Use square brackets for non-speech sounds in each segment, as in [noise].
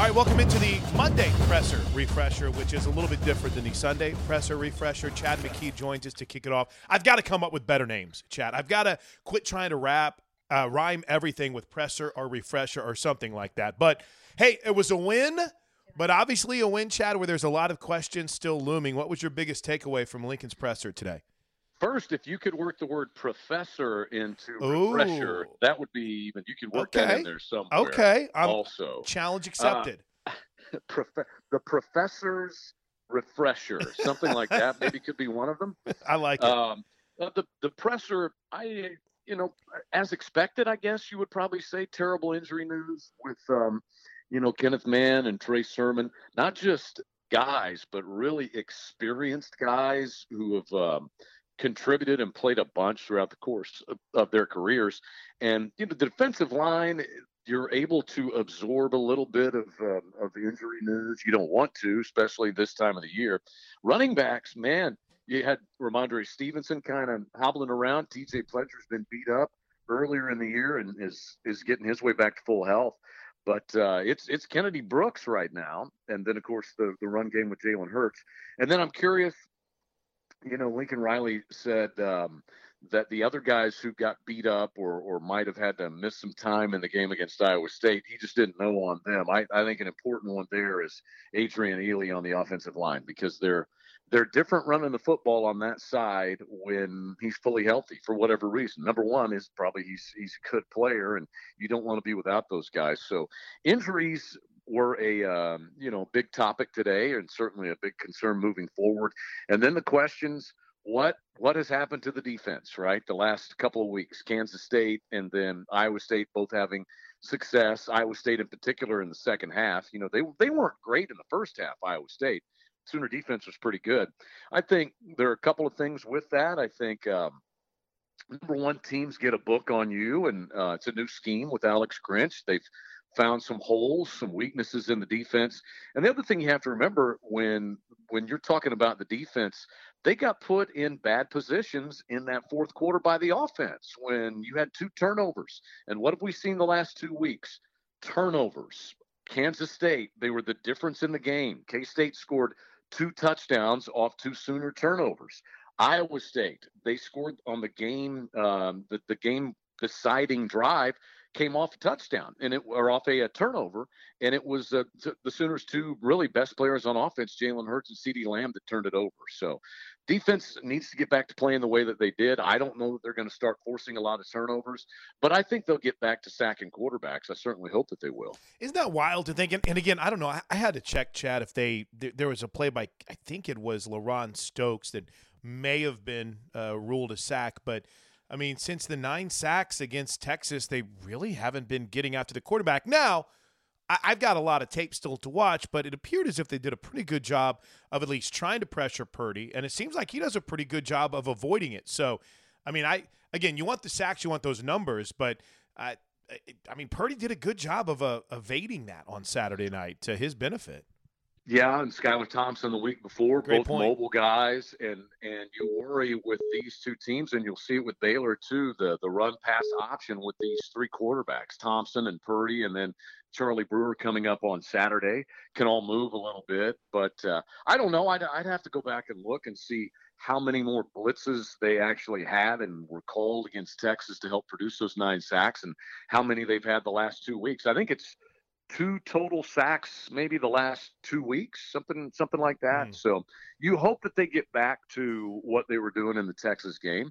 All right, welcome into the Monday presser refresher, which is a little bit different than the Sunday presser refresher. Chad McKee joins us to kick it off. I've got to come up with better names, Chad. I've got to quit trying to rap, uh, rhyme everything with presser or refresher or something like that. But hey, it was a win, but obviously a win, Chad, where there's a lot of questions still looming. What was your biggest takeaway from Lincoln's presser today? First, if you could work the word professor into Ooh. refresher, that would be even. You could work that in there somewhere. Okay, I'm also, challenge accepted. [laughs] prof- the professor's refresher, something like that. Maybe could be one of them. [laughs] I like it. Um, uh, the the presser, I you know, as expected, I guess you would probably say terrible injury news with um, you know, Kenneth Mann and Trey Sermon. Not just guys, but really experienced guys who have um, contributed and played a bunch throughout the course of, of their careers. And you know, the defensive line. You're able to absorb a little bit of um, of the injury news. You don't want to, especially this time of the year. Running backs, man, you had Rhamondre Stevenson kind of hobbling around. TJ Pledger's been beat up earlier in the year and is is getting his way back to full health. But uh, it's it's Kennedy Brooks right now, and then of course the the run game with Jalen Hurts. And then I'm curious, you know, Lincoln Riley said um, that the other guys who got beat up or or might have had to miss some time in the game against Iowa State, he just didn't know on them. I, I think an important one there is Adrian Ealy on the offensive line because they're they're different running the football on that side when he's fully healthy for whatever reason. Number one is probably he's he's a good player, and you don't want to be without those guys. So injuries were a um, you know big topic today, and certainly a big concern moving forward. And then the questions: what what has happened to the defense? Right, the last couple of weeks, Kansas State and then Iowa State both having success. Iowa State in particular in the second half. You know they they weren't great in the first half. Iowa State. Sooner defense was pretty good. I think there are a couple of things with that. I think um, number one, teams get a book on you, and uh, it's a new scheme with Alex Grinch. They've found some holes, some weaknesses in the defense. And the other thing you have to remember when when you're talking about the defense, they got put in bad positions in that fourth quarter by the offense when you had two turnovers. And what have we seen the last two weeks? Turnovers. Kansas State, they were the difference in the game. K State scored two touchdowns off two Sooner turnovers. Iowa State, they scored on the game, um, the, the game deciding drive came off a touchdown and it or off a, a turnover, and it was uh, the Sooners' two really best players on offense, Jalen Hurts and CeeDee Lamb, that turned it over. So, defense needs to get back to playing the way that they did. I don't know that they're going to start forcing a lot of turnovers, but I think they'll get back to sacking quarterbacks. I certainly hope that they will. Isn't that wild to think? And, and again, I don't know. I, I had to check, Chad, if they there, there was a play by I think it was LaRon Stokes that may have been uh, ruled a sack, but I mean, since the nine sacks against Texas, they really haven't been getting out to the quarterback. Now, I've got a lot of tape still to watch, but it appeared as if they did a pretty good job of at least trying to pressure Purdy, and it seems like he does a pretty good job of avoiding it. So, I mean, I again, you want the sacks, you want those numbers, but I, I mean, Purdy did a good job of uh, evading that on Saturday night to his benefit. Yeah, and Skylar Thompson the week before, Great both point. mobile guys, and and you worry with these two teams, and you'll see it with Baylor too. The the run pass option with these three quarterbacks, Thompson and Purdy, and then Charlie Brewer coming up on Saturday can all move a little bit, but uh, I don't know. I'd I'd have to go back and look and see how many more blitzes they actually had and were called against Texas to help produce those nine sacks, and how many they've had the last two weeks. I think it's two total sacks maybe the last two weeks something something like that Mm. so you hope that they get back to what they were doing in the texas game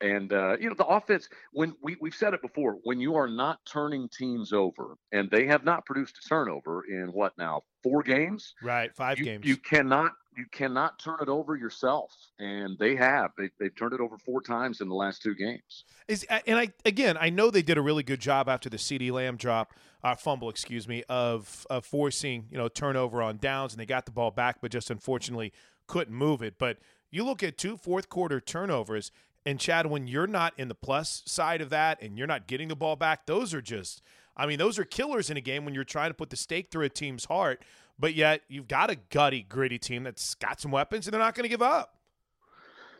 and uh, you know the offense when we, we've said it before when you are not turning teams over and they have not produced a turnover in what now four games Right, five you, games. you cannot you cannot turn it over yourself and they have they, they've turned it over four times in the last two games Is and I again I know they did a really good job after the CeeDee Lamb drop, uh, fumble, excuse me, of of forcing you know turnover on downs, and they got the ball back, but just unfortunately couldn't move it. But you look at two fourth quarter turnovers, and Chad, when you're not in the plus side of that, and you're not getting the ball back, those are just. I mean, those are killers in a game when you're trying to put the stake through a team's heart, but yet you've got a gutty, gritty team that's got some weapons and they're not going to give up.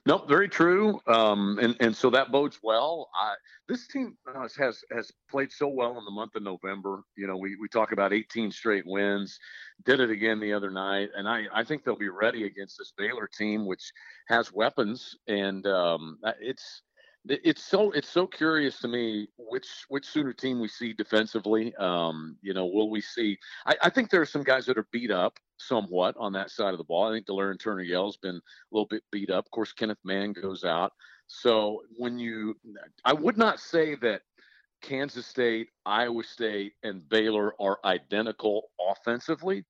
Nope, very true. Um, and and so that bodes well. I, this team uh, has has played so well in the month of November. You know, we, we talk about 18 straight wins. Did it again the other night, and I, I think they'll be ready against this Baylor team, which has weapons. And um, it's it's so it's so curious to me which which Sooner team we see defensively. Um, you know, will we see? I, I think there are some guys that are beat up somewhat on that side of the ball. I think Delarrius Turner Yell's been a little bit beat up. Of course, Kenneth Mann goes out. So when you, I would not say that Kansas State, Iowa State, and Baylor are identical offensively,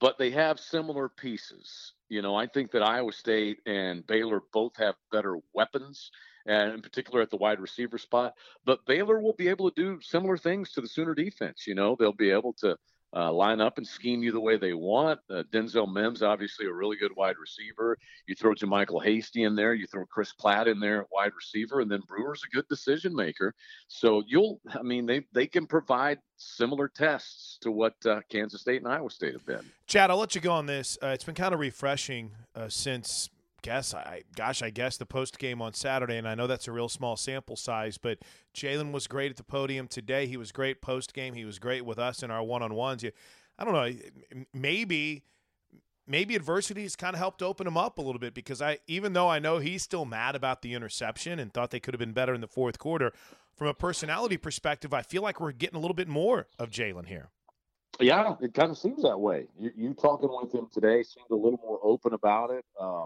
but they have similar pieces. You know, I think that Iowa State and Baylor both have better weapons, and in particular at the wide receiver spot. But Baylor will be able to do similar things to the Sooner defense. You know, they'll be able to uh, line up and scheme you the way they want. Uh, Denzel Mims, obviously a really good wide receiver. You throw JaMycal Hasty in there, you throw Chris Platt in there at wide receiver, and then Brewer's a good decision maker. So you'll, I mean, they they can provide similar tests to what uh, Kansas State and Iowa State have been. Chad, I'll let you go on this. Uh, it's been kind of refreshing uh, since, guess I, gosh, I guess the post game on Saturday, and I know that's a real small sample size, but Jalen was great at the podium today. He was great post game. He was great with us in our one on ones. I don't know, maybe. Maybe adversity has kind of helped open him up a little bit because I, even though I know he's still mad about the interception and thought they could have been better in the fourth quarter, from a personality perspective, I feel like we're getting a little bit more of Jalen here. Yeah, it kind of seems that way. You, you talking with him today seemed a little more open about it, um,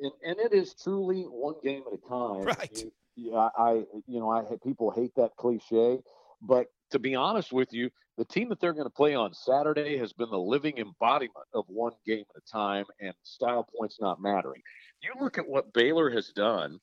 and, and it is truly one game at a time. Right. Yeah, I, you know, I people hate that cliche, but to be honest with you, the team that they're going to play on Saturday has been the living embodiment of one game at a time and style points not mattering. You look at what Baylor has done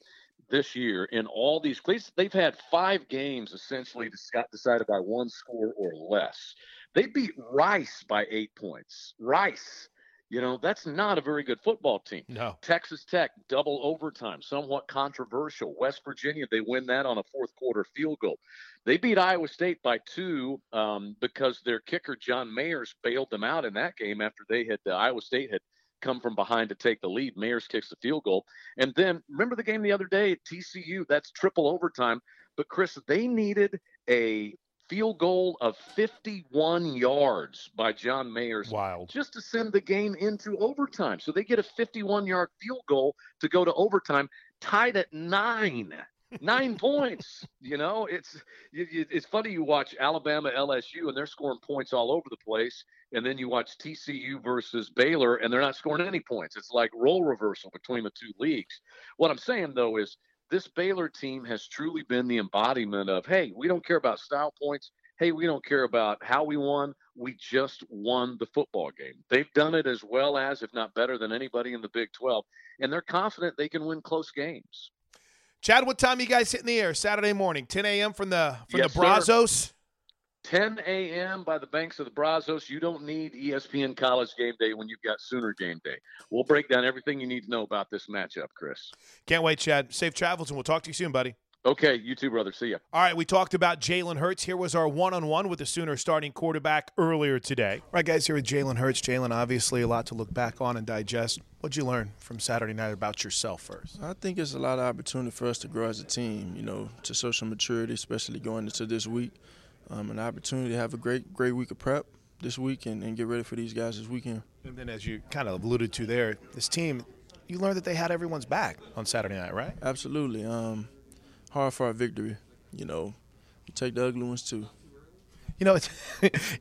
this year in all these places, they've had five games essentially decided by one score or less. They beat Rice by eight points. Rice, you know, that's not a very good football team. No. Texas Tech, double overtime, somewhat controversial. West Virginia, they win that on a fourth quarter field goal. They beat Iowa State by two um, because their kicker, John Mayers, bailed them out in that game after they had, uh, Iowa State had come from behind to take the lead. Mayers kicks the field goal. And then remember the game the other day at TCU? That's triple overtime. But Chris, they needed a field goal of 51 yards by John Mayers Wild. just to send the game into overtime. So they get a 51 yard field goal to go to overtime, tied at nine. Nine [laughs] points, you know. It's it's funny. You watch Alabama, LSU, and they're scoring points all over the place, and then you watch TCU versus Baylor, and they're not scoring any points. It's like role reversal between the two leagues. What I'm saying though is this Baylor team has truly been the embodiment of, hey, we don't care about style points. Hey, we don't care about how we won. We just won the football game. They've done it as well as, if not better than anybody in the Big 12, and they're confident they can win close games. Chad, what time you guys hitting the air Saturday morning? 10 a.m. from the from Yes, the sir. Brazos. 10 a.m. by the banks of the Brazos. You don't need ESPN College Game Day when you've got Sooner Game Day. We'll break down everything you need to know about this matchup, Chris. Can't wait, Chad. Safe travels, and we'll talk to you soon, buddy. Okay, you too, brother. See ya. All right, we talked about Jalen Hurts. Here was our one-on-one with the Sooner starting quarterback earlier today. All right, guys, here with Jalen Hurts. Jalen, obviously a lot to look back on and digest. What'd you learn from Saturday night about yourself first? I think it's a lot of opportunity for us to grow as a team, you know, to social maturity, especially going into this week. Um, an opportunity to have a great, great week of prep this week and, and get ready for these guys this weekend. And then, as you kind of alluded to there, this team, you learned that they had everyone's back on Saturday night, right? Absolutely. Um, hard for our victory, you know. You take the ugly ones too. You know, [laughs] it's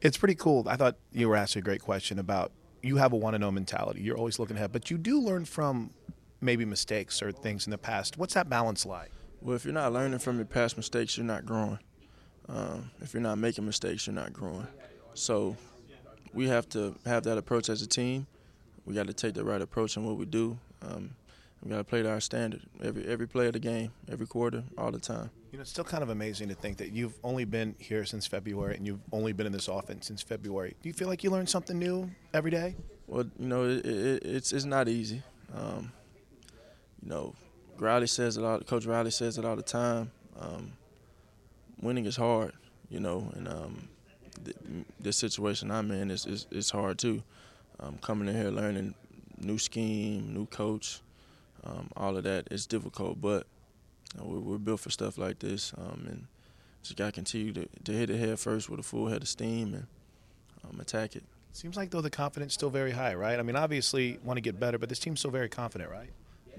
it's pretty cool. I thought you were asking a great question about you have a one and zero mentality. You're always looking ahead, but you do learn from maybe mistakes or things in the past. What's that balance like? Well, if you're not learning from your past mistakes, you're not growing. Um, if you're not making mistakes, you're not growing. So we have to have that approach as a team. We got to take the right approach in what we do. Um, we got to play to our standard every every play of the game, every quarter, all the time. You know, it's still kind of amazing to think that you've only been here since February and you've only been in this offense since February. Do you feel like you learn something new every day? Well, you know, it, it, it's it's not easy. Um, you know, Riley says it all. Coach Riley says it all the time. Um, winning is hard, you know, and um, th- this situation I'm in is is, is hard too. Um, coming in here learning new scheme, new coach, um, all of that is difficult, but you know, we're, we're built for stuff like this, um, and just got to continue to, to hit it head first with a full head of steam and um, attack it. Seems like though the confidence still very high, right? I mean, obviously want to get better, but this team's still very confident, right?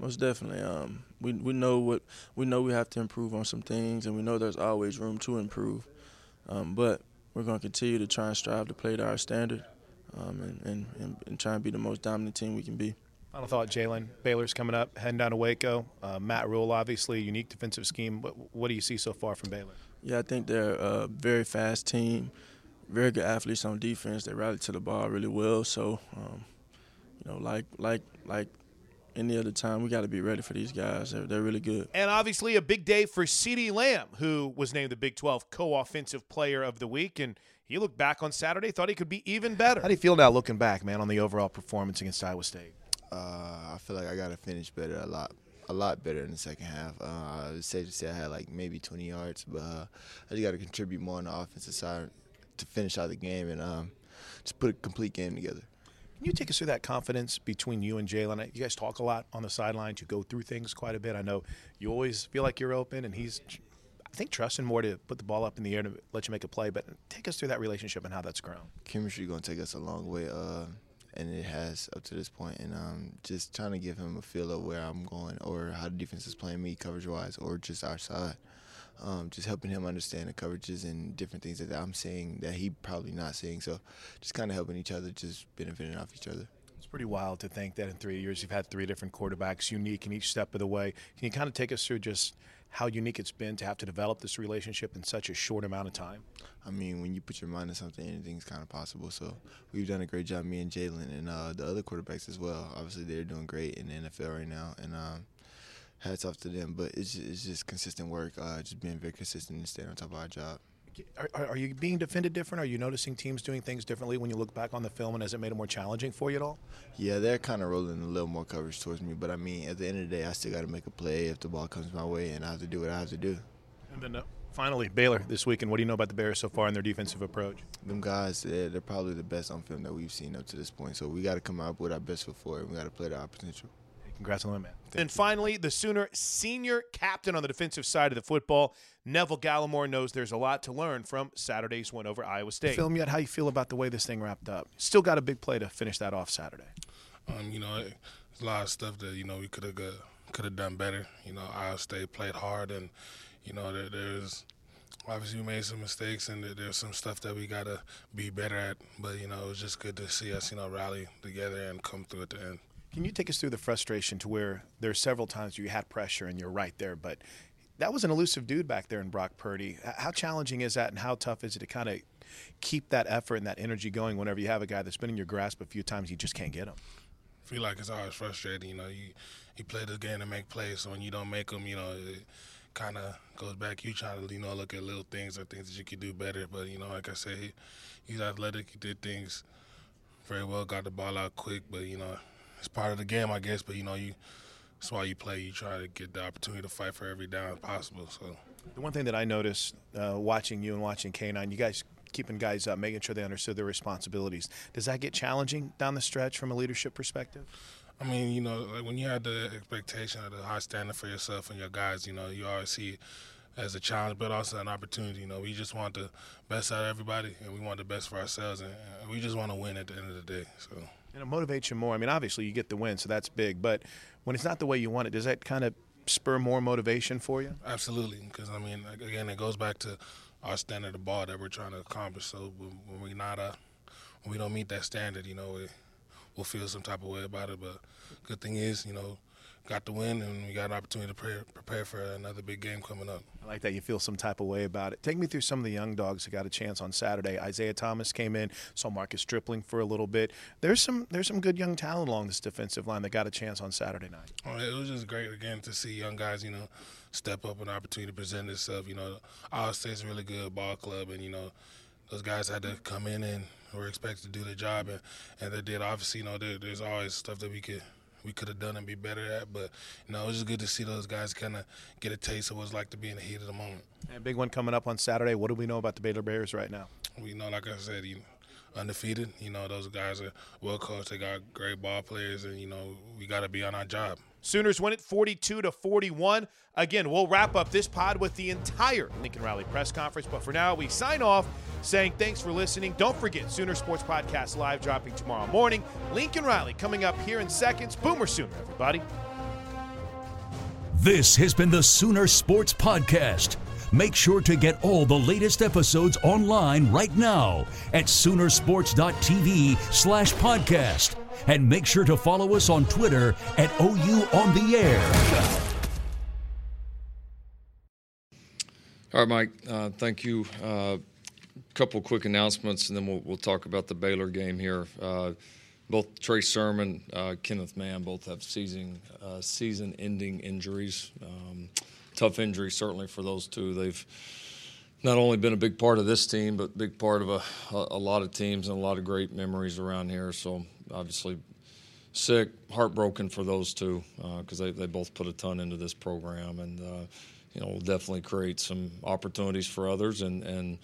Most definitely. Um, we we know what we know we have to improve on some things, and we know there's always room to improve. Um, but we're going to continue to try and strive to play to our standard, um, and, and, and and try and be the most dominant team we can be. Final thought, Jalen. Baylor's coming up, heading down to Waco. Uh, Matt Rhule, obviously, unique defensive scheme. What, what do you see so far from Baylor? Yeah, I think they're a very fast team, very good athletes on defense. They rally to the ball really well. So, um, you know, like like like any other time, we got to be ready for these guys. They're, they're really good. And obviously, a big day for CeeDee Lamb, who was named the Big 12 co offensive player of the week. And he looked back on Saturday, thought he could be even better. How do you feel now looking back, man, on the overall performance against Iowa State? Uh, I feel like I got to finish better a lot, a lot better in the second half. Uh, it's safe to say I had like maybe 20 yards, but uh, I just got to contribute more on the offensive side to finish out the game and um, just put a complete game together. Can you take us through that confidence between you and Jalen? You guys talk a lot on the sidelines. You go through things quite a bit. I know you always feel like you're open, and he's, I think, trusting more to put the ball up in the air to let you make a play. But take us through that relationship and how that's grown. Chemistry gonna take us a long way, uh, and it has up to this point. And um, just trying to give him a feel of where I'm going, or how the defense is playing me coverage wise, or just our side. Um, just helping him understand the coverages and different things that I'm seeing that he probably not seeing. So just kind of helping each other, just benefiting off each other. It's pretty wild to think that in three years you've had three different quarterbacks, unique in each step of the way. Can you kind of take us through just how unique it's been to have to develop this relationship in such a short amount of time? I mean, when you put your mind to something, anything's kind of possible. So we've done a great job, me and Jalen, and uh, the other quarterbacks as well. Obviously, they're doing great in the NFL right now, and um, hats off to them. But it's just, it's just consistent work, uh, just being very consistent and staying on top of our job. Are, are, are you being defended different? Are you noticing teams doing things differently when you look back on the film, and has it made it more challenging for you at all? Yeah, they're kind of rolling a little more coverage towards me, but I mean, at the end of the day, I still got to make a play if the ball comes my way, and I have to do what I have to do. And then uh, finally, Baylor this weekend. What do you know about the Bears so far and their defensive approach? Them guys, they're, they're probably the best on film that we've seen up to this point. So we got to come out with our best foot forward. We got to play to our potential. Congrats on the win, man. and finally, the Sooner senior captain on the defensive side of the football, Neville Gallimore, knows there's a lot to learn from Saturday's win over Iowa State. Film yet? How you feel about the way this thing wrapped up? Still got a big play to finish that off Saturday. Um, you know, it, a lot of stuff that you know we could have could have done better. You know, Iowa State played hard, and you know there, there's obviously we made some mistakes, and there, there's some stuff that we gotta be better at. But you know, it was just good to see us, you know, rally together and come through at the end. Can you take us through the frustration to where there are several times you had pressure and you're right there, but that was an elusive dude back there in Brock Purdy. How challenging is that, and how tough is it to kind of keep that effort and that energy going whenever you have a guy that's been in your grasp a few times, you just can't get him? I feel like it's always frustrating. You know, you you play the game to make plays. So when you don't make them, you know, it kind of goes back. You trying to you know look at little things or things that you could do better. But you know, like I said, he, he's athletic. He did things very well. Got the ball out quick. But you know, it's part of the game, I guess. But you know, you that's why you play. You try to get the opportunity to fight for every down possible. So the one thing that I noticed uh, watching you and watching K9, you guys keeping guys up, making sure they understood their responsibilities. Does that get challenging down the stretch from a leadership perspective? I mean, you know, like when you have the expectation of the high standard for yourself and your guys, you know, you always see it as a challenge, but also an opportunity. You know, we just want the best out of everybody, and we want the best for ourselves, and we just want to win at the end of the day. So. And it motivates you more. I mean, obviously you get the win, so that's big. But when it's not the way you want it, does that kind of spur more motivation for you? Absolutely, because I mean, again, it goes back to our standard of ball that we're trying to accomplish. So when we not a, uh, when we don't meet that standard, you know, we, we'll feel some type of way about it. But good thing is, you know, got the win and we got an opportunity to prepare, prepare for another big game coming up. I like that you feel some type of way about it. Take me through some of the young dogs that got a chance on Saturday. Isaiah Thomas came in, saw Marcus Stripling for a little bit. There's some there's some good young talent along this defensive line that got a chance on Saturday night. Oh, it was just great again to see young guys, you know, step up an opportunity to present itself. You know, Iowa State's a really good ball club, and you know, those guys had to come in and were expected to do their job, and, and they did. Obviously, you know, there, there's always stuff that we could we could have done and be better at. But you know, it was just good to see those guys kind of get a taste of what it's like to be in the heat of the moment. And big one coming up on Saturday. What do we know about the Baylor Bears right now? We know, like I said, you know, undefeated. You know, those guys are well coached. They got great ball players, and you know, we got to be on our job. Sooners win it 42 to 41. Again, we'll wrap up this pod with the entire Lincoln Riley press conference. But for now, we sign off saying thanks for listening. Don't forget, Sooner Sports Podcast live dropping tomorrow morning. Lincoln Riley coming up here in seconds. Boomer Sooner, everybody. This has been the Sooner Sports Podcast. Make sure to get all the latest episodes online right now at Soonersports.tv slash podcast. And make sure to follow us on Twitter at OU on the air. All right, Mike. Uh, thank you. A uh, couple quick announcements, and then we'll, we'll talk about the Baylor game here. Uh, both Trey Sermon, uh, Kenneth Mann, both have season uh, season-ending injuries. Um, tough injury, certainly for those two. They've not only been a big part of this team, but big part of a, a, a lot of teams and a lot of great memories around here. So obviously sick, heartbroken for those two because uh, they, they both put a ton into this program and uh, you know will definitely create some opportunities for others and and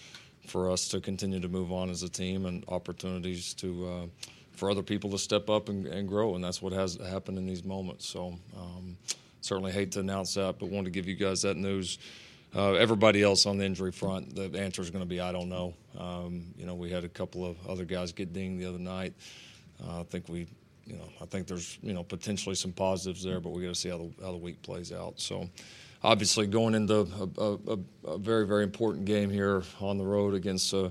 for us to continue to move on as a team and opportunities to uh, for other people to step up and, and, grow and that's what has happened in these moments. So um, certainly hate to announce that, but wanted to give you guys that news. Uh, everybody else on the injury front, the answer is going to be I don't know. Um, you know, we had a couple of other guys get dinged the other night. I think we, you know, I think there's you know potentially some positives there, but we got to see how the how the week plays out. So, obviously, going into a, a, a very very important game here on the road against a,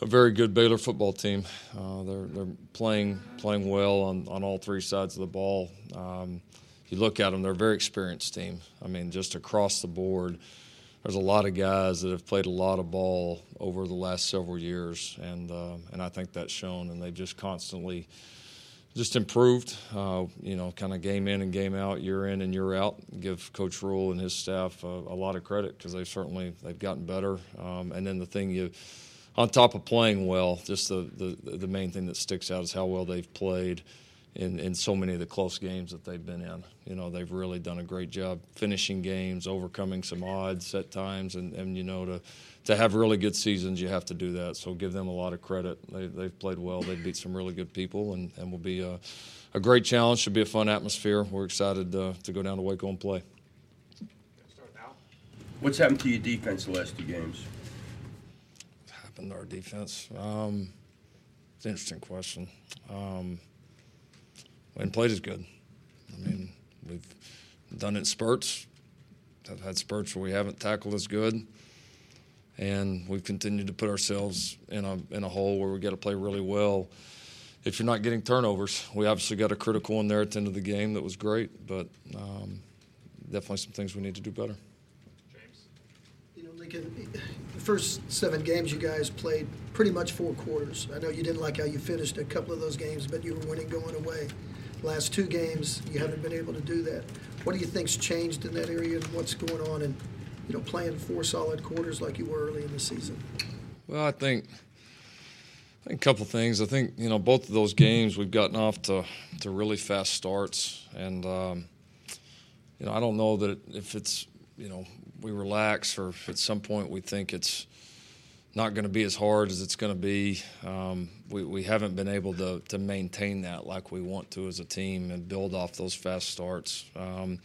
a very good Baylor football team. Uh, they're they're playing playing well on on all three sides of the ball. Um, you look at them; they're a very experienced team. I mean, just across the board there's a lot of guys that have played a lot of ball over the last several years, and uh, and I think that's shown. And they've just constantly just improved. Uh, you know, kind of game in and game out, year in and year out. Give Coach Rhule and his staff a, a lot of credit because they've certainly they've gotten better. Um, and then the thing you, on top of playing well, just the, the the main thing that sticks out is how well they've played in, in so many of the close games that they've been in. You know, they've really done a great job finishing games, overcoming some odds at times, and, and you know, to to have really good seasons, you have to do that. So give them a lot of credit. They, they've played well. They beat some really good people, and, and will be a, a great challenge. Should be a fun atmosphere. We're excited uh, to go down to Waco and play. What's happened to your defense the last two games? What's happened to our defense? Um, it's an interesting question. Um, and played as good. I mean, we've done it in spurts. I've had spurts where we haven't tackled as good, and we've continued to put ourselves in a in a hole where we got to play really well. If you're not getting turnovers, we obviously got a critical one there at the end of the game that was great, but um, definitely some things we need to do better. You know, Lincoln, the first seven games you guys played pretty much four quarters. I know you didn't like how you finished a couple of those games, but you were winning going away Last two games, you haven't been able to do that. What do you think's changed in that area, and what's going on And you know, playing four solid quarters like you were early in the season? Well, I think I think a couple things. I think you know both of those games we've gotten off to to really fast starts, and um, you know I don't know that if it's you know we relax or if at some point we think it's not going to be as hard as it's going to be. Um, we, we haven't been able to, to maintain that like we want to as a team and build off those fast starts. Um,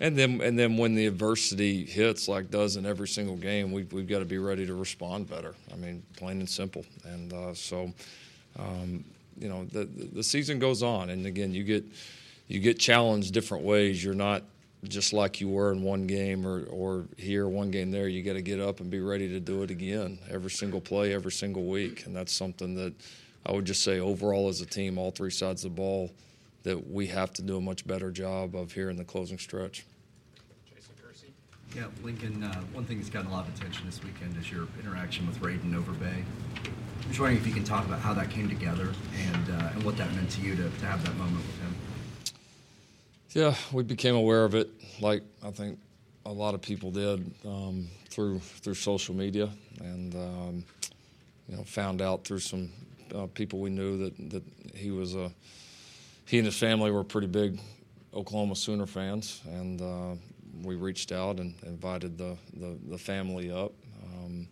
and then and then when the adversity hits, like does in every single game, we've, we've got to be ready to respond better. I mean, plain and simple. And uh, so, um, you know, the the season goes on, and again, you get you get challenged different ways. You're not just like you were in one game or, or here, one game there, you got to get up and be ready to do it again every single play, every single week. And that's something that I would just say overall as a team, all three sides of the ball, that we have to do a much better job of here in the closing stretch. Jason Kersey. Yeah, Lincoln, uh, one thing that's gotten a lot of attention this weekend is your interaction with Raiden Overbay. I'm just wondering if you can talk about how that came together and, uh, and what that meant to you to, to have that moment with him. Yeah, we became aware of it, like I think a lot of people did um, through through social media, and um, you know found out through some uh, people we knew that that he was a he and his family were pretty big Oklahoma Sooner fans, and uh, we reached out and invited the the, the family up. Um,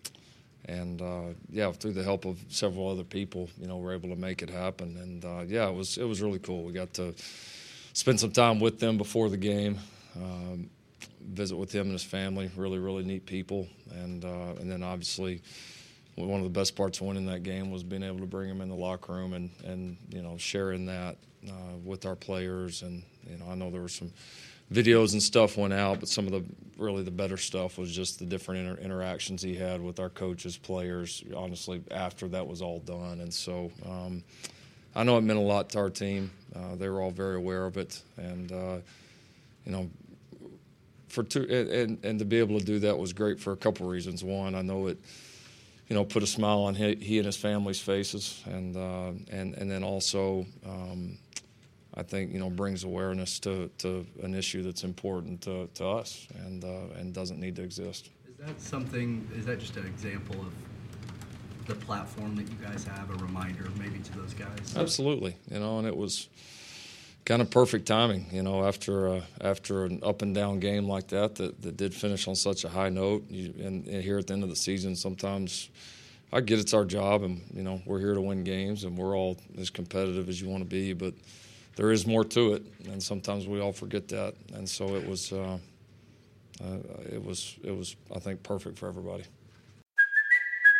and uh, yeah, through the help of several other people, you know, we're able to make it happen. And uh, yeah, it was it was really cool. We got to spend some time with them before the game, um, visit with him and his family. Really, really neat people, and uh, and then obviously one of the best parts of winning that game was being able to bring him in the locker room and and you know sharing that uh, with our players. And you know I know there were some videos and stuff went out, but some of the really the better stuff was just the different inter- interactions he had with our coaches, players. Honestly, after that was all done, and so. Um, I know it meant a lot to our team. Uh, they were all very aware of it, and uh, you know, for two and, and to be able to do that was great for a couple reasons. One, I know it, you know, put a smile on he, he and his family's faces, and uh, and and then also. Um, I think you know brings awareness to, to an issue that's important to, to us and uh, and doesn't need to exist. Is that something? Is that just an example of the platform that you guys have, a reminder maybe to those guys? Absolutely, you know, and it was kind of perfect timing, you know, after uh, after an up and down game like that that, that did finish on such a high note. You, and, and, here at the end of the season, sometimes I get it's our job, and you know we're here to win games, and we're all as competitive as you want to be, but there is more to it, and sometimes we all forget that. And so it was, uh, uh, it was, it was, I think, perfect for everybody.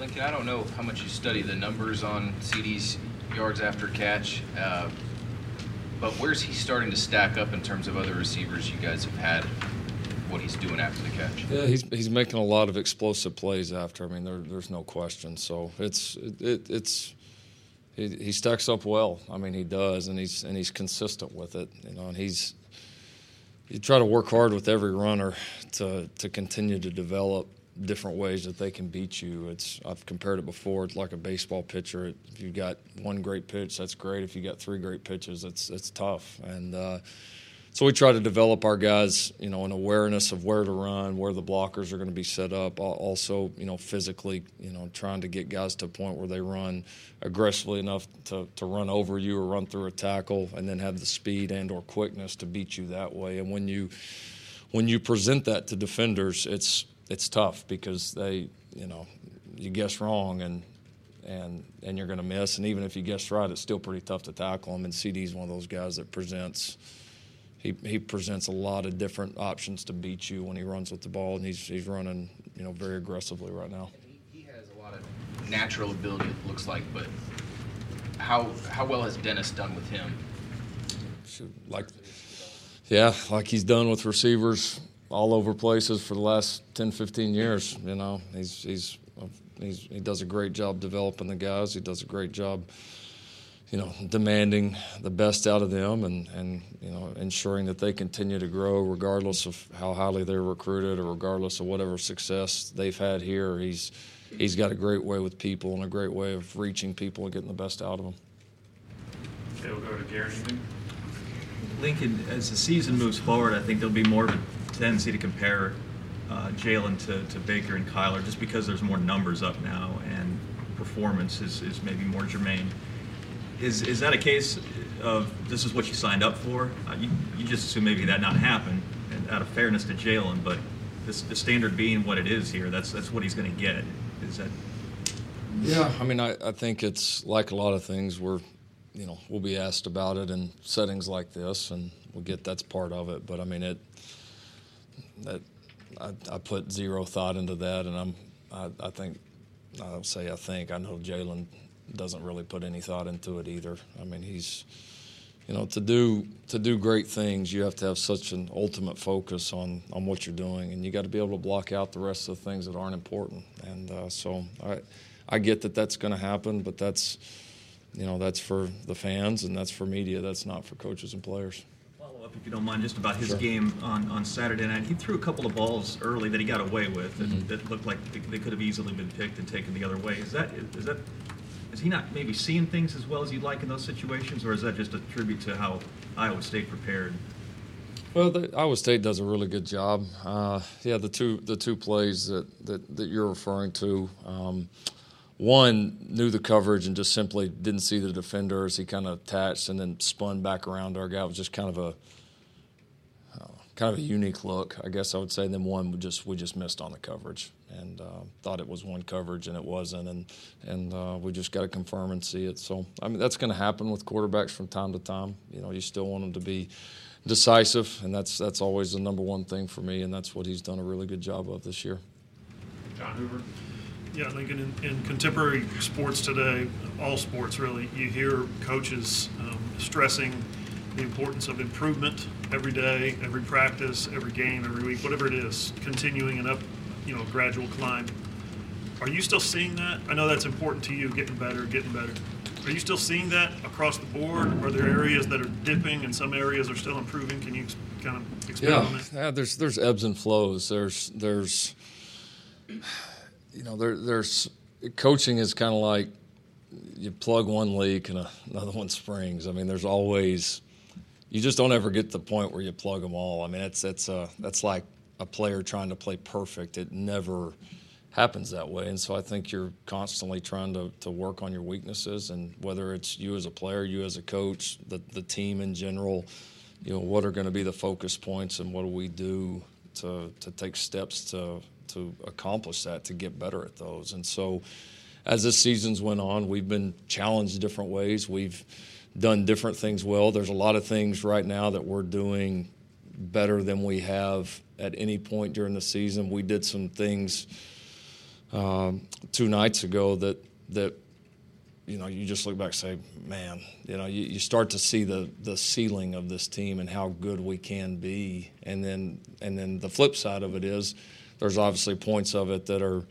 Lincoln, I don't know how much you study the numbers on CeeDee's yards after catch, uh, but where's he starting to stack up in terms of other receivers you guys have had? What he's doing after the catch? Yeah, he's he's making a lot of explosive plays after. I mean, there, there's no question. So it's it, it's he, he stacks up well. I mean, he does, and he's and he's consistent with it. You know, and he's you try to work hard with every runner to to continue to develop different ways that they can beat you. It's I've compared it before. It's like a baseball pitcher. If you've got one great pitch, that's great. If you got three great pitches, it's it's tough. And uh, so we try to develop our guys, you know, an awareness of where to run, where the blockers are going to be set up. Also, you know, physically, you know, trying to get guys to a point where they run aggressively enough to, to run over you or run through a tackle, and then have the speed and or quickness to beat you that way. And when you when you present that to defenders, it's it's tough because they, you know, you guess wrong and and and you're going to miss. And even if you guess right, it's still pretty tough to tackle him. And CeeDee's one of those guys that presents. He, he presents a lot of different options to beat you when he runs with the ball, and he's he's running you know very aggressively right now. He, he has a lot of natural ability, it looks like, but how how well has Dennis done with him? Like, yeah, like he's done with receivers all over places for the last 10, 15 years. You know, he's he's, he's he does a great job developing the guys. He does a great job, you know, demanding the best out of them and and you know ensuring that they continue to grow regardless of how highly they're recruited or regardless of whatever success they've had here. He's he's got a great way with people and a great way of reaching people and getting the best out of them. Okay, we'll go to Gary. Lincoln, as the season moves forward, I think there'll be more of a tendency to compare uh, Jalen to, to Baker and Kyler just because there's more numbers up now and performance is, is maybe more germane. Is, is that a case of this is what you signed up for? Uh, you, you just assume maybe that not happen and out of fairness to Jalen, but this, the standard being what it is here, that's, that's what he's going to get. Is that? Yeah, I mean, I, I think it's like a lot of things where, you know, we'll be asked about it in settings like this, and we'll get that's part of it. But I mean, it that I, I put zero thought into that, and I'm I, I think I don't say I think I know Jalen doesn't really put any thought into it either. I mean, he's you know to do to do great things, you have to have such an ultimate focus on on what you're doing, and you got to be able to block out the rest of the things that aren't important. And uh, so I I get that that's going to happen, but that's you know that's for the fans and that's for media. That's not for coaches and players up, if you don't mind, just about his sure. game on, on Saturday night. He threw a couple of balls early that he got away with that, mm-hmm. that looked like they could have easily been picked and taken the other way. Is that is that is he not maybe seeing things as well as you'd like in those situations, or is that just a tribute to how Iowa State prepared? Well, the, Iowa State does a really good job. Uh, yeah, the two the two plays that that, that you're referring to. Um, one knew the coverage and just simply didn't see the defender as he kind of attached and then spun back around our guy. It was just kind of a kind of a unique look, I guess I would say. And then one we just we just missed on the coverage and uh, thought it was one coverage and it wasn't, and and uh, we just got to confirm and see it. So I mean that's going to happen with quarterbacks from time to time. You know, you still want them to be decisive, and that's that's always the number one thing for me, and that's what he's done a really good job of this year. John Hoover. Yeah, Lincoln, in, in contemporary sports today, all sports really, you hear coaches um, stressing the importance of improvement every day, every practice, every game, every week, whatever it is, continuing an up, you know, gradual climb. Are you still seeing that? I know that's important to you, getting better, getting better. Are you still seeing that across the board? Are there areas that are dipping and some areas are still improving? Can you kind of expand yeah. on that? Yeah, there's there's ebbs and flows. There's there's you know there there's coaching is kind of like you plug one leak and another one springs. I mean, there's always you just don't ever get to the point where you plug them all. I mean, it's it's uh, that's like a player trying to play perfect. It never happens that way, and so I think you're constantly trying to to work on your weaknesses, and whether it's you as a player, you as a coach, the the team in general, you know, what are going to be the focus points, and what do we do to to take steps to to accomplish that, to get better at those, and so. As the season's went on, we've been challenged different ways. We've done different things well. There's a lot of things right now that we're doing better than we have at any point during the season. We did some things um, two nights ago that that you know you just look back and say, man, you know you, you start to see the the ceiling of this team and how good we can be, and then and then the flip side of it is there's obviously points of it that are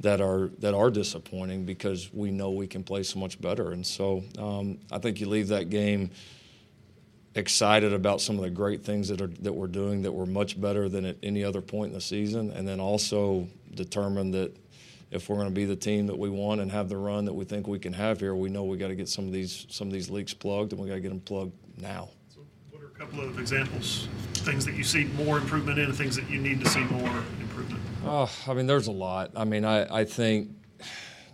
that are that are disappointing because we know we can play so much better. And so um, I think you leave that game excited about some of the great things that are that we're doing that were much better than at any other point in the season, and then also determined that if we're going to be the team that we want and have the run that we think we can have here, we know we got to get some of these some of these leaks plugged, and we got to get them plugged now. So what are a couple of examples, things that you see more improvement in, things that you need to see more? Oh, I mean, there's a lot. I mean, I, I think,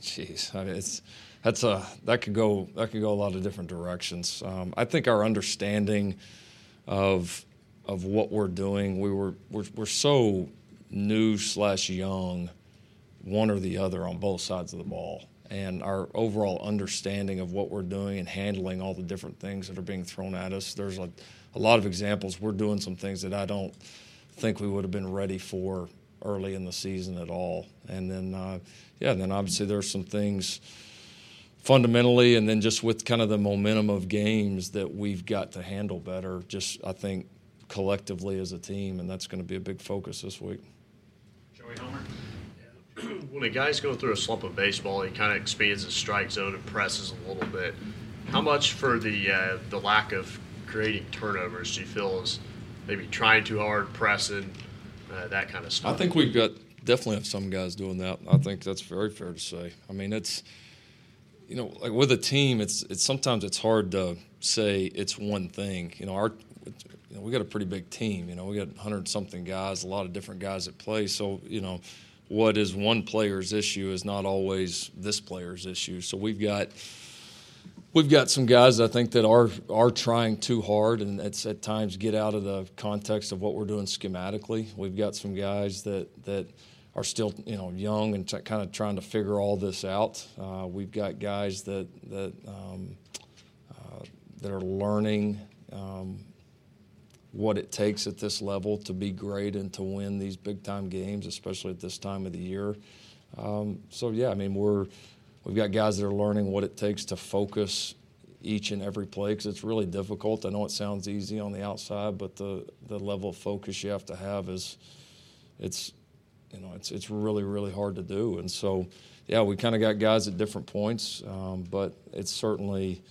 jeez, I mean, it's that's a that could go that could go a lot of different directions. Um, I think our understanding of of what we're doing, we were we're, we're so new slash young, one or the other on both sides of the ball, and our overall understanding of what we're doing and handling all the different things that are being thrown at us. There's a, a lot of examples. We're doing some things that I don't think we would have been ready for early in the season at all. And then, uh, yeah, and then obviously there's some things fundamentally, and then just with kind of the momentum of games that we've got to handle better. Just I think collectively as a team, and that's going to be a big focus this week. Joey Homer. [clears throat] when a guy's going through a slump of baseball, he kind of expands his strike zone and presses a little bit. How much for the uh, the lack of creating turnovers do you feel is maybe trying too hard, pressing, uh, that kind of stuff? I think we've got definitely have some guys doing that. I think that's very fair to say. I mean, it's you know, like with a team, it's it's sometimes it's hard to say it's one thing. You know, our you know, we got a pretty big team. You know, we got hundred something guys, a lot of different guys that play. So you know, what is one player's issue is not always this player's issue. So we've got we've got some guys I think that are are trying too hard, and at times get out of the context of what we're doing schematically. We've got some guys that that are still you know young and t- kind of trying to figure all this out. Uh, we've got guys that that um, uh, that are learning. Um, what it takes at this level to be great and to win these big time games, especially at this time of the year. Um, so yeah, I mean we're we've got guys that are learning what it takes to focus each and every play because it's really difficult. I know it sounds easy on the outside, but the the level of focus you have to have is it's you know it's it's really really hard to do. And so yeah, we kind of got guys at different points, um, but it's certainly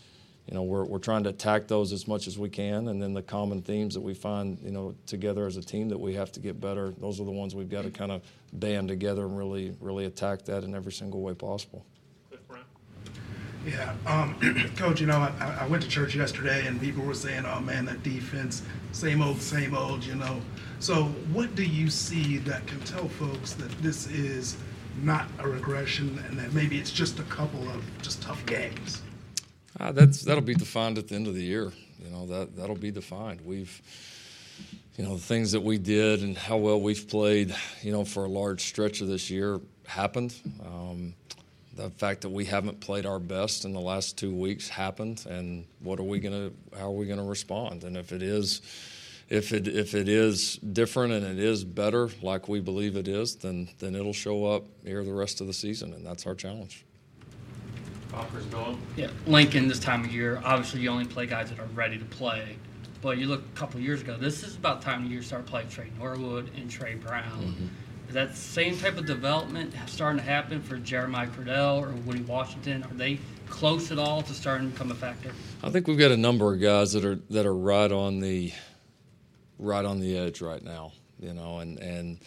you know, we're, we're trying to attack those as much as we can. And then the common themes that we find, you know, together as a team that we have to get better, those are the ones we've got to kind of band together and really, really attack that in every single way possible. Yeah, um, [clears throat] coach. You know, I, I went to church yesterday, and people were saying, "Oh man, that defense, same old, same old." You know, so what do you see that can tell folks that this is not a regression, and that maybe it's just a couple of just tough games? Uh, that's that'll be defined at the end of the year. You know that that'll be defined. We've, you know, the things that we did and how well we've played, you know, for a large stretch of this year happened. Um, the fact that we haven't played our best in the last two weeks happened, and what are we gonna? How are we gonna respond? And if it is, if it if it is different and it is better, like we believe it is, then then it'll show up here the rest of the season, and that's our challenge. Yeah, Lincoln this time of year, obviously you only play guys that are ready to play. But you look a couple years ago, this is about time of year to start playing Tre Norwood and Tre Brown. Mm-hmm. That same type of development starting to happen for Jeremiah Criddell or Woody Washington? Are they close at all to starting to become a factor? I think we've got a number of guys that are that are right on the right on the edge right now. You know, and and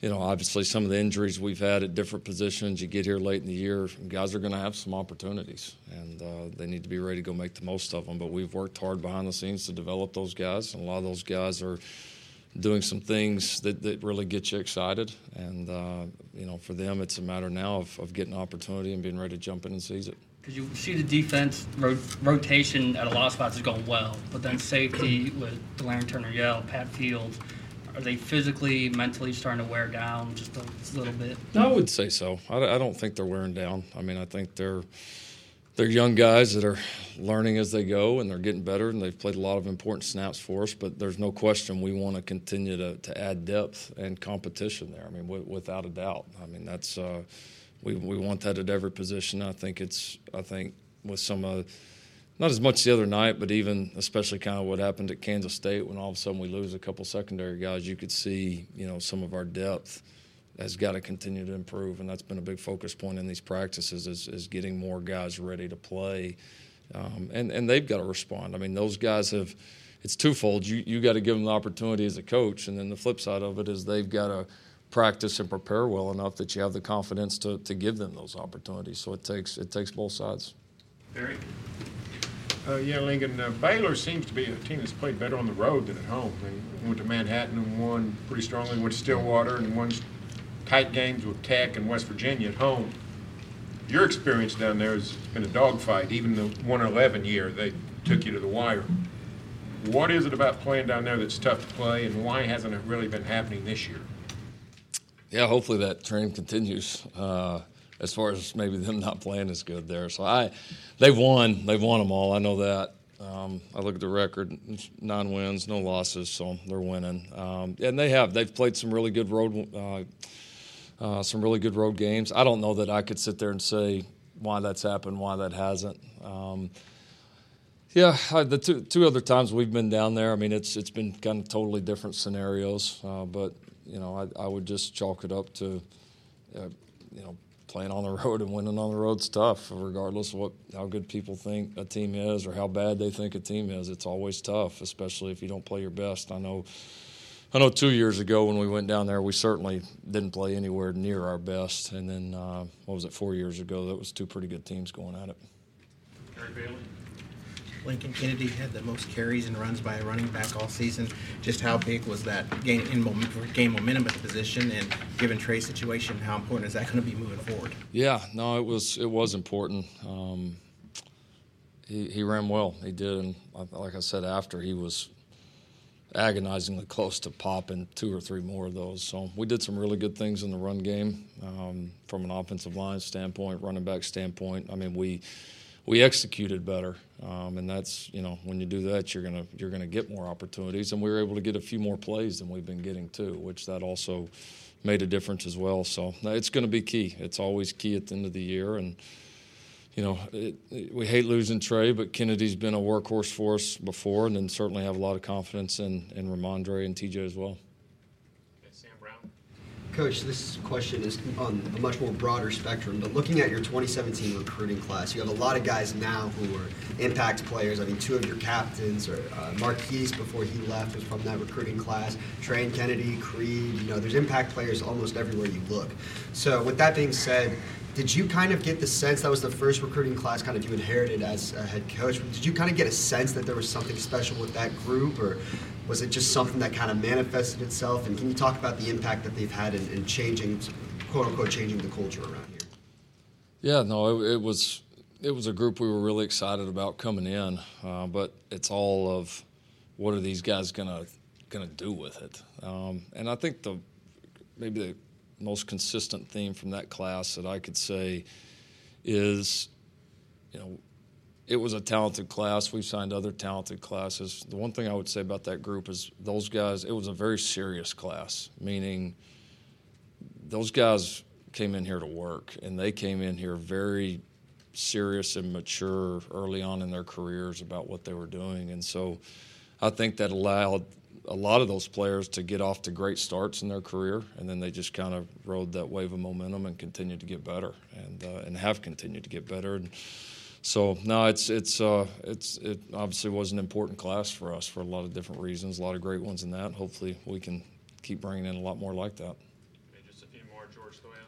you know, obviously some of the injuries we've had at different positions, you get here late in the year, guys are going to have some opportunities, and uh, they need to be ready to go make the most of them. But we've worked hard behind the scenes to develop those guys, and a lot of those guys are doing some things that, that really get you excited. And, uh, you know, for them, it's a matter now of, of getting opportunity and being ready to jump in and seize it. Because you see the defense ro- rotation at a lot of spots is going well, but then safety with Delarrin Turner Yell, Pat Fields, are they physically, mentally starting to wear down just a little bit? I would say so. I, I don't think they're wearing down. I mean, I think they're they're young guys that are learning as they go and they're getting better and they've played a lot of important snaps for us. But there's no question we want to continue to, to add depth and competition there. I mean, w- without a doubt. I mean, that's uh, we we want that at every position. I think it's I think with some of uh, not as much the other night, but even especially kind of what happened at Kansas State when all of a sudden we lose a couple secondary guys, you could see you know some of our depth has got to continue to improve, and that's been a big focus point in these practices is, is getting more guys ready to play, um, and and they've got to respond. I mean, those guys have. It's twofold. You you got to give them the opportunity as a coach, and then the flip side of it is they've got to practice and prepare well enough that you have the confidence to, to give them those opportunities. So it takes it takes both sides. Barry? Uh, yeah, Lincoln. Uh, Baylor seems to be a team that's played better on the road than at home. They went to Manhattan and won pretty strongly. Went to Stillwater and won tight games with Tech and West Virginia at home. Your experience down there has been a dogfight. Even the 111 year, they took you to the wire. What is it about playing down there that's tough to play, and why hasn't it really been happening this year? Yeah, hopefully that trend continues. Uh, as far as maybe them not playing as good there. So I, they've won. They've won them all. I know that. Um, I look at the record: nine wins, no losses, so they're winning. Um, and they have. They've played some really good road, uh, uh, some really good road games. I don't know that I could sit there and say why that's happened, why that hasn't. Um, yeah, the two two other times we've been down there, I mean, it's it's been kind of totally different scenarios. Uh, but you know, I, I, would just chalk it up to, uh, you know, playing on the [laughs] road and winning on the road's tough, regardless of what how good people think a team is or how bad they think a team is. It's always tough, especially if you don't play your best. I know. I know two years ago when we went down there, we certainly didn't play anywhere near our best. And then, uh, what was it, four years ago? That was two pretty good teams going at it. Gary Bailey. Lincoln Kennedy had the most carries and runs by a running back all season. Just how big was that gain in moment, gain momentum at the position, and given Trey's situation, how important is that going to be moving forward? Yeah, no, it was it was important. Um, he he ran well. He did, and like I said, after he was agonizingly close to popping two or three more of those. So we did some really good things in the run game um, from an offensive line standpoint, running back standpoint. I mean, we we executed better, um, and that's you know when you do that, you're gonna you're gonna get more opportunities, and we were able to get a few more plays than we've been getting too, which that also made a difference as well. So it's going to be key. It's always key at the end of the year, and you know it, it, we hate losing Trey, but Kennedy's been a workhorse for us before, and then certainly have a lot of confidence in in Rhamondre and TJ as well. Okay, Sam Brown. Coach, this question is on a much more broader spectrum, but looking at your 2017 recruiting class, you have a lot of guys now who are impact players. I mean, two of your captains, or uh, Marquise before he left was from that recruiting class. Trey Kennedy, Creed, you know, there's impact players almost everywhere you look. So, with that being said, did you kind of get the sense that was the first recruiting class kind of you inherited as a head coach? Did you kind of get a sense that there was something special with that group, or was it just something that kind of manifested itself? And can you talk about the impact that they've had in, in changing, quote unquote, changing the culture around here? Yeah, no, it, it was it was a group we were really excited about coming in, uh, but it's all of what are these guys gonna gonna do with it? Um, and I think the maybe the most consistent theme from that class that I could say is, you know, it was a talented class. We've signed other talented classes. The one thing I would say about that group is those guys, it was a very serious class, meaning those guys came in here to work and they came in here very serious and mature early on in their careers about what they were doing. And so I think that allowed a lot of those players to get off to great starts in their career, and then they just kind of rode that wave of momentum and continued to get better, and uh, and have continued to get better. And so no, it's it's uh, it's it obviously was an important class for us for a lot of different reasons, a lot of great ones in that. Hopefully, we can keep bringing in a lot more like that. just a few more, George Stoyan.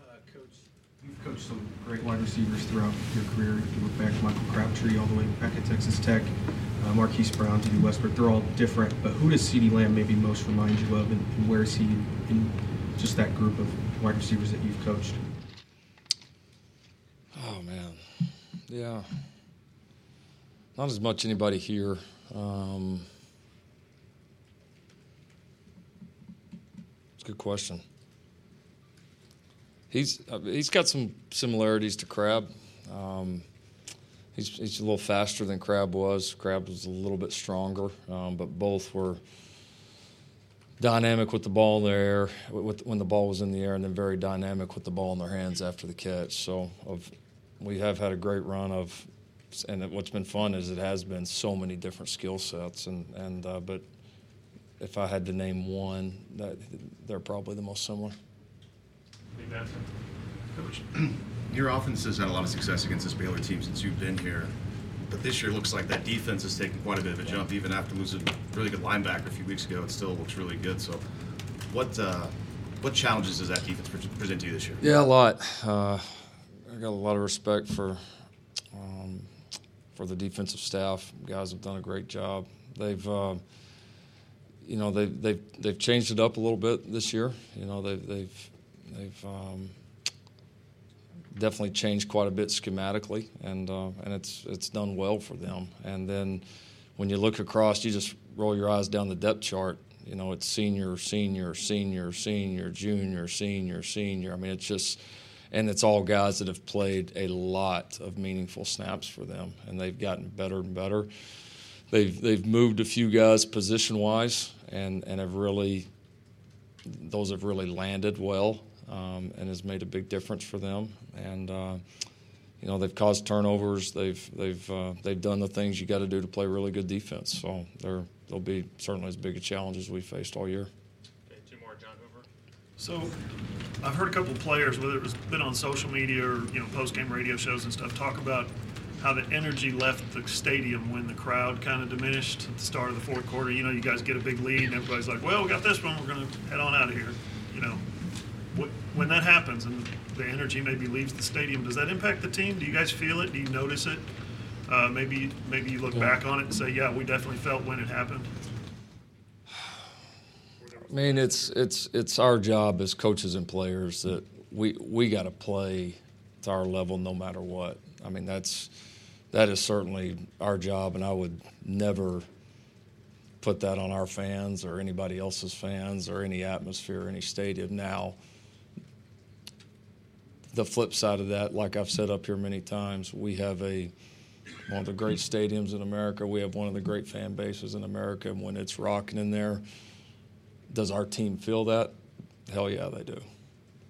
Uh, Coach, you've coached some great wide receivers throughout your career. If you look back, Michael Crabtree all the way back at Texas Tech uh, Marquise Brown, Dede Westbrook, they're all different. But who does CeeDee Lamb maybe most remind you of, and, and where is he in just that group of wide receivers that you've coached? Oh man, yeah, not as much anybody here. Um, it's a good question. He's uh, he's got some similarities to Crab. Um, he's, he's a little faster than Crab was. Crab was a little bit stronger, um, but both were dynamic with the ball in the air with, when the ball was in the air, and then very dynamic with the ball in their hands after the catch. So of, we have had a great run of, and what's been fun is it has been so many different skill sets, and and uh, but if I had to name one, that they're probably the most similar. Coach, [clears throat] your offense has had a lot of success against this Baylor team since you've been here. But this year looks like that defense has taken quite a bit of a jump. Even after losing a really good linebacker a few weeks ago, it still looks really good. So, what uh, what challenges does that defense present to you this year? Yeah, a lot. Uh, I got a lot of respect for um, for the defensive staff. Guys have done a great job. They've uh, you know they've they've they've changed it up a little bit this year. You know they've they've they've um, definitely changed quite a bit schematically, and uh, and it's it's done well for them. And then when you look across, you just roll your eyes down the depth chart. You know, it's senior, senior, senior, senior, junior, senior, senior. I mean, it's just, and it's all guys that have played a lot of meaningful snaps for them, and they've gotten better and better. They've they've moved a few guys position wise, and and have really, those have really landed well um, and has made a big difference for them. And uh, you know they've caused turnovers. They've they've uh, they've done the things you got to do to play really good defense. So they're they'll be certainly as big a challenge as we faced all year. Okay, two more, John Hoover. So, I've heard a couple of players, whether it was been on social media or you know post game radio shows and stuff, talk about how the energy left the stadium when the crowd kind of diminished at the start of the fourth quarter. You know, you guys get a big lead and everybody's like, "Well, we got this one. We're going to head on out of here." You know, wh- when that happens and the energy maybe leaves the stadium, does that impact the team? Do you guys feel it? Do you notice it? Uh, maybe maybe you look back on it and say, "Yeah, we definitely felt when it happened." I mean, it's it's it's our job as coaches and players that we we got to play to our level no matter what. I mean, that's that is certainly our job, and I would never put that on our fans or anybody else's fans or any atmosphere, any stadium. Now, the flip side of that, like I've said up here many times, we have a one of the great stadiums in America. We have one of the great fan bases in America, and when it's rocking in there, does our team feel that? Hell yeah, they do.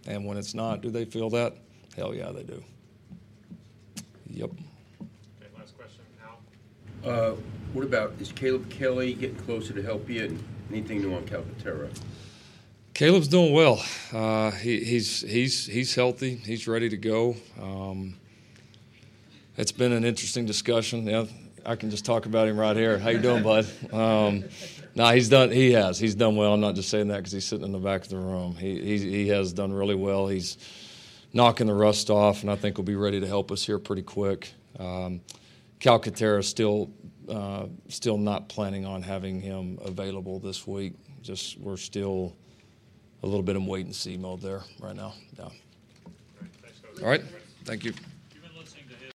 And when it's not, do they feel that? Hell yeah, they do. Yep. Okay, last question, Al. Uh, what about, is Caleb Kelly getting closer to help you? And anything new on Calcaterra? Caleb's doing well. Uh, he, he's he's he's healthy. He's ready to go. Um, it's been an interesting discussion. Yeah, I can just talk about him right here. How you doing, [laughs] bud? Um, no, he's done. He has. He's done well. I'm not just saying that because he's sitting in the back of the room. He, he he has done really well. He's knocking the rust off, and I think will be ready to help us here pretty quick. Um, Calcaterra still uh, still not planning on having him available this week. Just we're still a little bit in wait and see mode there right now. Yeah. All right. Thank you.